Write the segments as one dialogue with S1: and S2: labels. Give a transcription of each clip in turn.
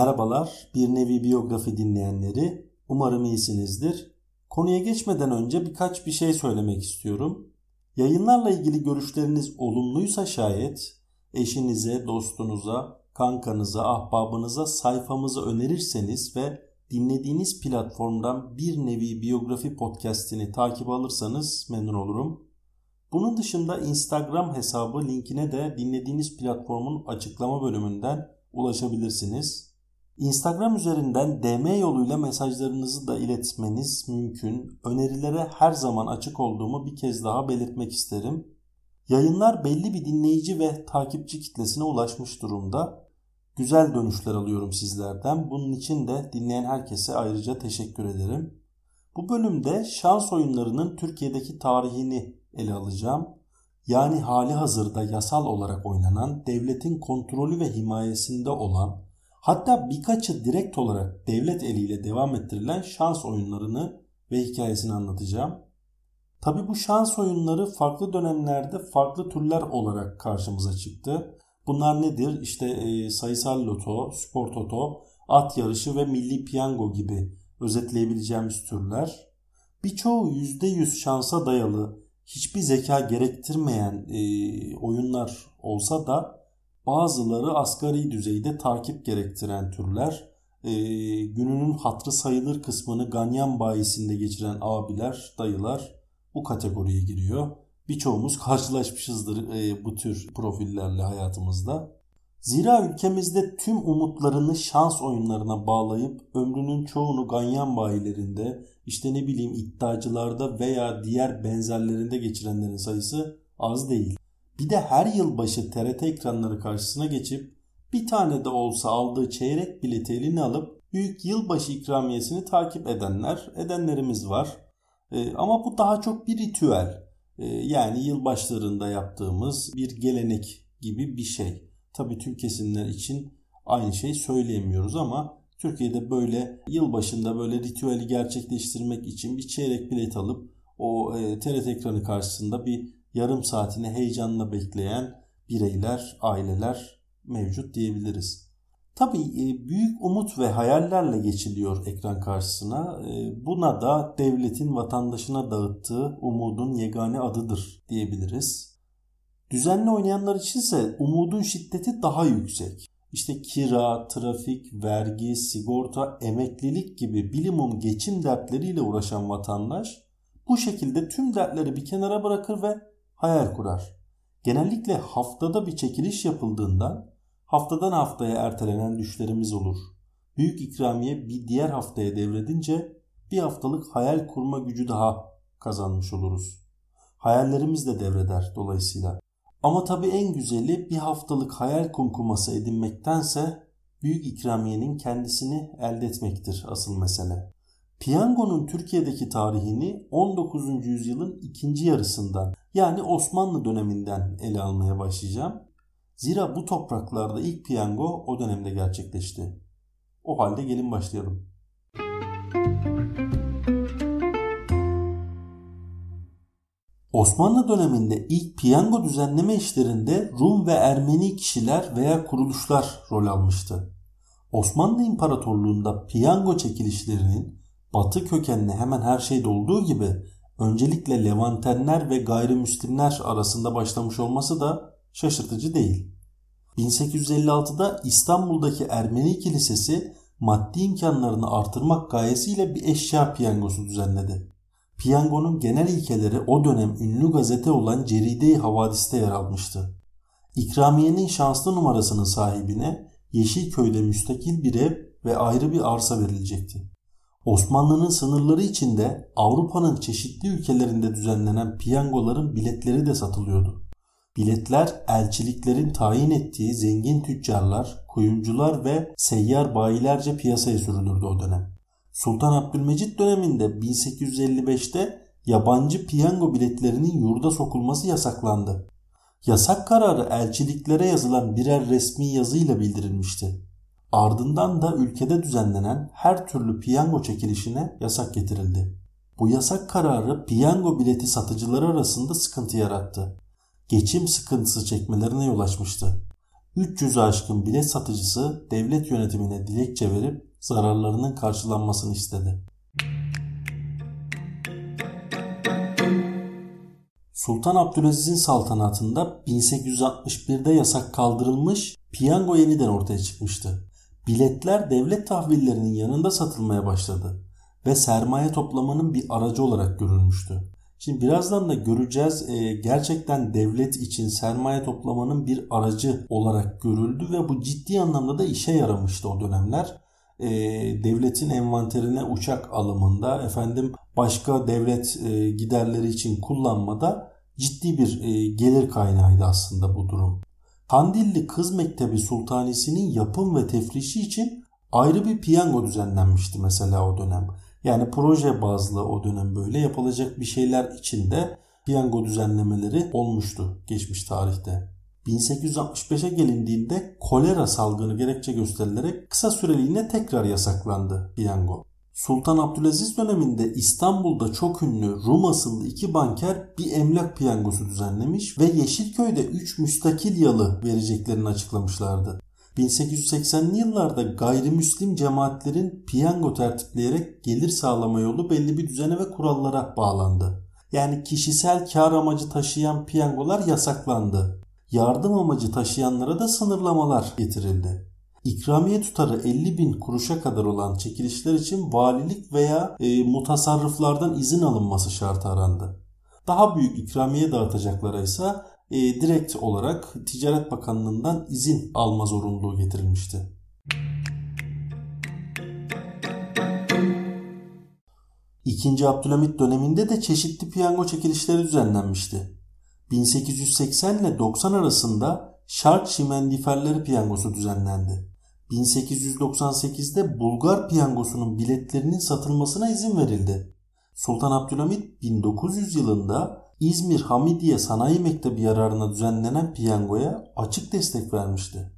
S1: Merhabalar, bir nevi biyografi dinleyenleri. Umarım iyisinizdir. Konuya geçmeden önce birkaç bir şey söylemek istiyorum. Yayınlarla ilgili görüşleriniz olumluysa şayet eşinize, dostunuza, kankanıza, ahbabınıza sayfamızı önerirseniz ve dinlediğiniz platformdan bir nevi biyografi podcastini takip alırsanız memnun olurum. Bunun dışında Instagram hesabı linkine de dinlediğiniz platformun açıklama bölümünden ulaşabilirsiniz. Instagram üzerinden DM yoluyla mesajlarınızı da iletmeniz mümkün. Önerilere her zaman açık olduğumu bir kez daha belirtmek isterim. Yayınlar belli bir dinleyici ve takipçi kitlesine ulaşmış durumda. Güzel dönüşler alıyorum sizlerden. Bunun için de dinleyen herkese ayrıca teşekkür ederim. Bu bölümde şans oyunlarının Türkiye'deki tarihini ele alacağım. Yani hali hazırda yasal olarak oynanan, devletin kontrolü ve himayesinde olan Hatta birkaçı direkt olarak devlet eliyle devam ettirilen şans oyunlarını ve hikayesini anlatacağım. Tabi bu şans oyunları farklı dönemlerde farklı türler olarak karşımıza çıktı. Bunlar nedir? İşte e, sayısal loto, spor toto, at yarışı ve milli piyango gibi özetleyebileceğimiz türler. Birçoğu %100 şansa dayalı, hiçbir zeka gerektirmeyen e, oyunlar olsa da Bazıları asgari düzeyde takip gerektiren türler. E, gününün hatrı sayılır kısmını ganyan bayisinde geçiren abiler, dayılar bu kategoriye giriyor. Birçoğumuz karşılaşmışızdır e, bu tür profillerle hayatımızda. Zira ülkemizde tüm umutlarını şans oyunlarına bağlayıp ömrünün çoğunu ganyan bayilerinde, işte ne bileyim iddiacılarda veya diğer benzerlerinde geçirenlerin sayısı az değil. Bir de her yıl başı TRT ekranları karşısına geçip bir tane de olsa aldığı çeyrek bileti eline alıp büyük yılbaşı ikramiyesini takip edenler, edenlerimiz var. E, ama bu daha çok bir ritüel. E, yani yılbaşlarında yaptığımız bir gelenek gibi bir şey. Tabii tüm kesimler için aynı şey söyleyemiyoruz ama Türkiye'de böyle yılbaşında böyle ritüeli gerçekleştirmek için bir çeyrek bilet alıp o e, TRT ekranı karşısında bir yarım saatini heyecanla bekleyen bireyler, aileler mevcut diyebiliriz. Tabii e, büyük umut ve hayallerle geçiliyor ekran karşısına. E, buna da devletin vatandaşına dağıttığı umudun yegane adıdır diyebiliriz. Düzenli oynayanlar içinse umudun şiddeti daha yüksek. İşte kira, trafik, vergi, sigorta, emeklilik gibi bilimum geçim dertleriyle uğraşan vatandaş bu şekilde tüm dertleri bir kenara bırakır ve hayal kurar. Genellikle haftada bir çekiliş yapıldığında haftadan haftaya ertelenen düşlerimiz olur. Büyük ikramiye bir diğer haftaya devredince bir haftalık hayal kurma gücü daha kazanmış oluruz. Hayallerimiz de devreder dolayısıyla. Ama tabii en güzeli bir haftalık hayal kumkuması edinmektense büyük ikramiyenin kendisini elde etmektir asıl mesele. Piyangonun Türkiye'deki tarihini 19. yüzyılın ikinci yarısından yani Osmanlı döneminden ele almaya başlayacağım. Zira bu topraklarda ilk piyango o dönemde gerçekleşti. O halde gelin başlayalım. Osmanlı döneminde ilk piyango düzenleme işlerinde Rum ve Ermeni kişiler veya kuruluşlar rol almıştı. Osmanlı İmparatorluğu'nda piyango çekilişlerinin Batı kökenli hemen her şeyde olduğu gibi öncelikle Levantenler ve gayrimüslimler arasında başlamış olması da şaşırtıcı değil. 1856'da İstanbul'daki Ermeni Kilisesi maddi imkanlarını artırmak gayesiyle bir eşya piyangosu düzenledi. Piyangonun genel ilkeleri o dönem ünlü gazete olan Ceride-i Havadis'te yer almıştı. İkramiyenin şanslı numarasının sahibine Yeşilköy'de müstakil bir ev ve ayrı bir arsa verilecekti. Osmanlı'nın sınırları içinde Avrupa'nın çeşitli ülkelerinde düzenlenen piyangoların biletleri de satılıyordu. Biletler elçiliklerin tayin ettiği zengin tüccarlar, kuyumcular ve seyyar bayilerce piyasaya sürülürdü o dönem. Sultan Abdülmecit döneminde 1855'te yabancı piyango biletlerinin yurda sokulması yasaklandı. Yasak kararı elçiliklere yazılan birer resmi yazıyla bildirilmişti. Ardından da ülkede düzenlenen her türlü piyango çekilişine yasak getirildi. Bu yasak kararı piyango bileti satıcıları arasında sıkıntı yarattı. Geçim sıkıntısı çekmelerine yol açmıştı. 300 aşkın bilet satıcısı devlet yönetimine dilekçe verip zararlarının karşılanmasını istedi. Sultan Abdülaziz'in saltanatında 1861'de yasak kaldırılmış, piyango yeniden ortaya çıkmıştı. Biletler devlet tahvillerinin yanında satılmaya başladı ve sermaye toplamanın bir aracı olarak görülmüştü. Şimdi birazdan da göreceğiz e, gerçekten devlet için sermaye toplamanın bir aracı olarak görüldü ve bu ciddi anlamda da işe yaramıştı o dönemler. E, devletin envanterine uçak alımında efendim başka devlet e, giderleri için kullanmada ciddi bir e, gelir kaynağıydı aslında bu durum. Kandilli Kız Mektebi Sultanisi'nin yapım ve tefrişi için ayrı bir piyango düzenlenmişti mesela o dönem. Yani proje bazlı o dönem böyle yapılacak bir şeyler için de piyango düzenlemeleri olmuştu geçmiş tarihte. 1865'e gelindiğinde kolera salgını gerekçe gösterilerek kısa süreliğine tekrar yasaklandı piyango. Sultan Abdülaziz döneminde İstanbul'da çok ünlü Rum asıllı iki banker bir emlak piyangosu düzenlemiş ve Yeşilköy'de 3 müstakil yalı vereceklerini açıklamışlardı. 1880'li yıllarda gayrimüslim cemaatlerin piyango tertipleyerek gelir sağlama yolu belli bir düzene ve kurallara bağlandı. Yani kişisel kar amacı taşıyan piyangolar yasaklandı. Yardım amacı taşıyanlara da sınırlamalar getirildi. İkramiye tutarı 50 bin kuruşa kadar olan çekilişler için valilik veya e, mutasarrıflardan izin alınması şartı arandı. Daha büyük ikramiye dağıtacaklara ise e, direkt olarak Ticaret Bakanlığı'ndan izin alma zorunluluğu getirilmişti. İkinci Abdülhamit döneminde de çeşitli piyango çekilişleri düzenlenmişti. 1880 ile 90 arasında Şark Şimendiferleri piyangosu düzenlendi. 1898'de Bulgar piyangosunun biletlerinin satılmasına izin verildi. Sultan Abdülhamit 1900 yılında İzmir Hamidiye Sanayi Mektebi yararına düzenlenen piyangoya açık destek vermişti.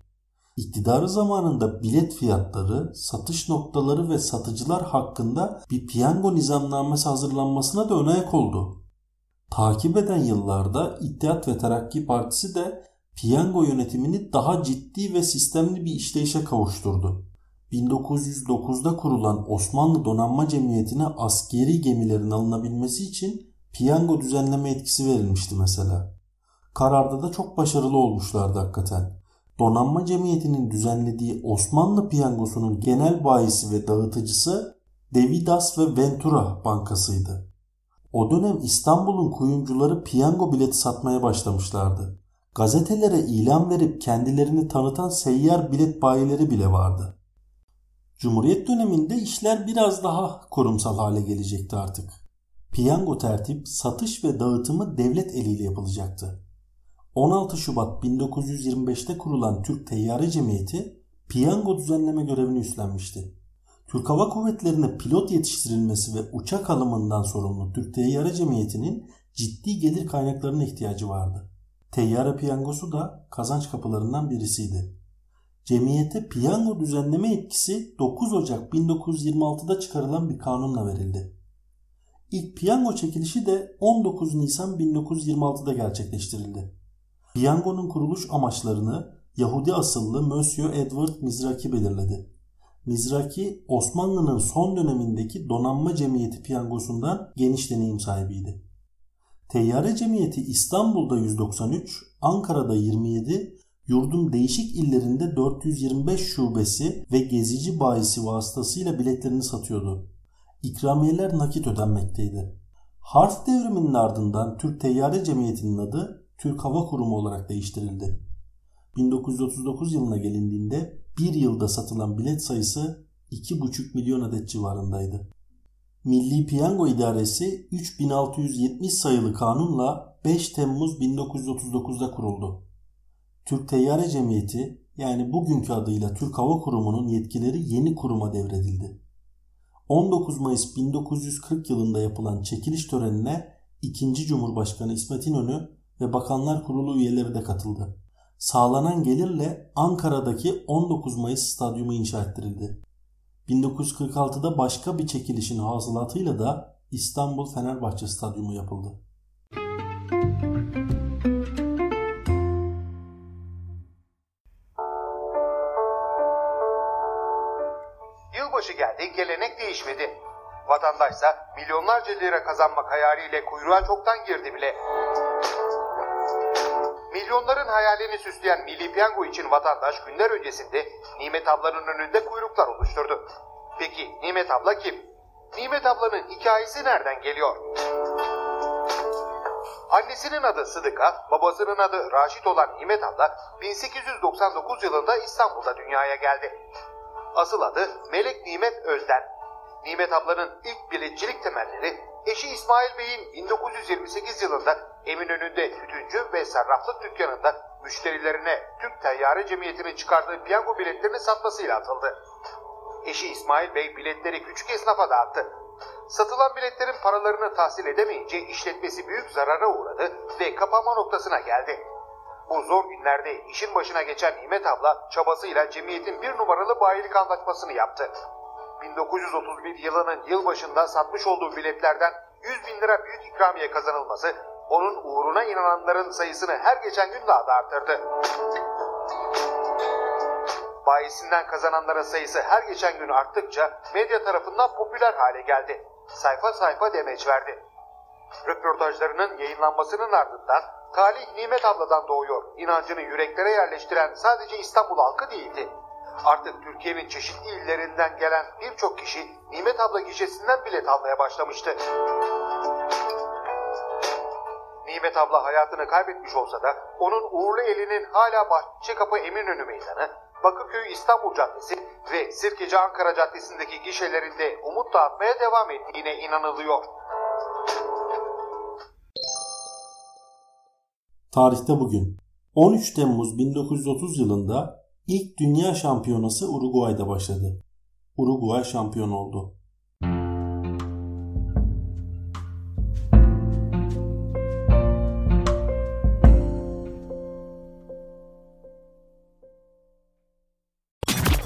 S1: İktidarı zamanında bilet fiyatları, satış noktaları ve satıcılar hakkında bir piyango nizamnamesi hazırlanmasına da ön ayak oldu. Takip eden yıllarda İttihat ve Terakki Partisi de piyango yönetimini daha ciddi ve sistemli bir işleyişe kavuşturdu. 1909'da kurulan Osmanlı Donanma Cemiyeti'ne askeri gemilerin alınabilmesi için piyango düzenleme etkisi verilmişti mesela. Kararda da çok başarılı olmuşlardı hakikaten. Donanma Cemiyeti'nin düzenlediği Osmanlı piyangosunun genel bayisi ve dağıtıcısı Devidas ve Ventura Bankası'ydı. O dönem İstanbul'un kuyumcuları piyango bileti satmaya başlamışlardı. Gazetelere ilan verip kendilerini tanıtan seyyar bilet bayileri bile vardı. Cumhuriyet döneminde işler biraz daha kurumsal hale gelecekti artık. Piyango tertip, satış ve dağıtımı devlet eliyle yapılacaktı. 16 Şubat 1925'te kurulan Türk Teyyare Cemiyeti piyango düzenleme görevini üstlenmişti. Türk Hava Kuvvetleri'ne pilot yetiştirilmesi ve uçak alımından sorumlu Türk Teyyare Cemiyeti'nin ciddi gelir kaynaklarına ihtiyacı vardı. Teyyare piyangosu da kazanç kapılarından birisiydi. Cemiyete piyango düzenleme etkisi 9 Ocak 1926'da çıkarılan bir kanunla verildi. İlk piyango çekilişi de 19 Nisan 1926'da gerçekleştirildi. Piyangonun kuruluş amaçlarını Yahudi asıllı Monsieur Edward Mizraki belirledi. Mizraki Osmanlı'nın son dönemindeki donanma cemiyeti piyangosundan geniş deneyim sahibiydi. Teyyare Cemiyeti İstanbul'da 193, Ankara'da 27, yurdun değişik illerinde 425 şubesi ve gezici bayisi vasıtasıyla biletlerini satıyordu. İkramiyeler nakit ödenmekteydi. Harf devriminin ardından Türk Teyyare Cemiyeti'nin adı Türk Hava Kurumu olarak değiştirildi. 1939 yılına gelindiğinde bir yılda satılan bilet sayısı 2,5 milyon adet civarındaydı. Milli Piyango İdaresi 3670 sayılı kanunla 5 Temmuz 1939'da kuruldu. Türk Teyyare Cemiyeti yani bugünkü adıyla Türk Hava Kurumu'nun yetkileri yeni kuruma devredildi. 19 Mayıs 1940 yılında yapılan çekiliş törenine 2. Cumhurbaşkanı İsmet İnönü ve Bakanlar Kurulu üyeleri de katıldı. Sağlanan gelirle Ankara'daki 19 Mayıs stadyumu inşa ettirildi. 1946'da başka bir çekilişin hasılatıyla da İstanbul Fenerbahçe Stadyumu yapıldı.
S2: Yılbaşı geldi, gelenek değişmedi. Vatandaşsa milyonlarca lira kazanmak hayaliyle kuyruğa çoktan girdi bile. Milyonların hayalini süsleyen Milli Piyango için vatandaş günler öncesinde Nimet ablanın önünde kuyruklar oluşturdu. Peki Nimet abla kim? Nimet ablanın hikayesi nereden geliyor? Annesinin adı Sıdıka, babasının adı Raşit olan Nimet abla 1899 yılında İstanbul'da dünyaya geldi. Asıl adı Melek Nimet Özden. Nimet ablanın ilk biletçilik temelleri eşi İsmail Bey'in 1928 yılında Eminönü'nde tütüncü ve sarraflık dükkanında müşterilerine Türk Teyyare Cemiyeti'nin çıkardığı piyango biletlerini satmasıyla atıldı. Eşi İsmail Bey biletleri küçük esnafa dağıttı. Satılan biletlerin paralarını tahsil edemeyince işletmesi büyük zarara uğradı ve kapanma noktasına geldi. Bu zor günlerde işin başına geçen Nimet abla çabasıyla cemiyetin bir numaralı bayilik anlaşmasını yaptı. 1931 yılının yılbaşında satmış olduğu biletlerden 100 bin lira büyük ikramiye kazanılması onun uğruna inananların sayısını her geçen gün daha da arttırdı. Bayisinden kazananların sayısı her geçen gün arttıkça medya tarafından popüler hale geldi. Sayfa sayfa demeç verdi. Röportajlarının yayınlanmasının ardından Talih Nimet abladan doğuyor. İnancını yüreklere yerleştiren sadece İstanbul halkı değildi. Artık Türkiye'nin çeşitli illerinden gelen birçok kişi Nimet abla gişesinden bilet almaya başlamıştı. Nimet abla hayatını kaybetmiş olsa da onun uğurlu elinin hala Bahçekapı Eminönü Meydanı, Bakırköy İstanbul Caddesi ve Sirkeci Ankara Caddesi'ndeki gişelerinde umut dağıtmaya devam ettiğine inanılıyor.
S1: Tarihte bugün 13 Temmuz 1930 yılında ilk dünya şampiyonası Uruguay'da başladı. Uruguay şampiyon oldu.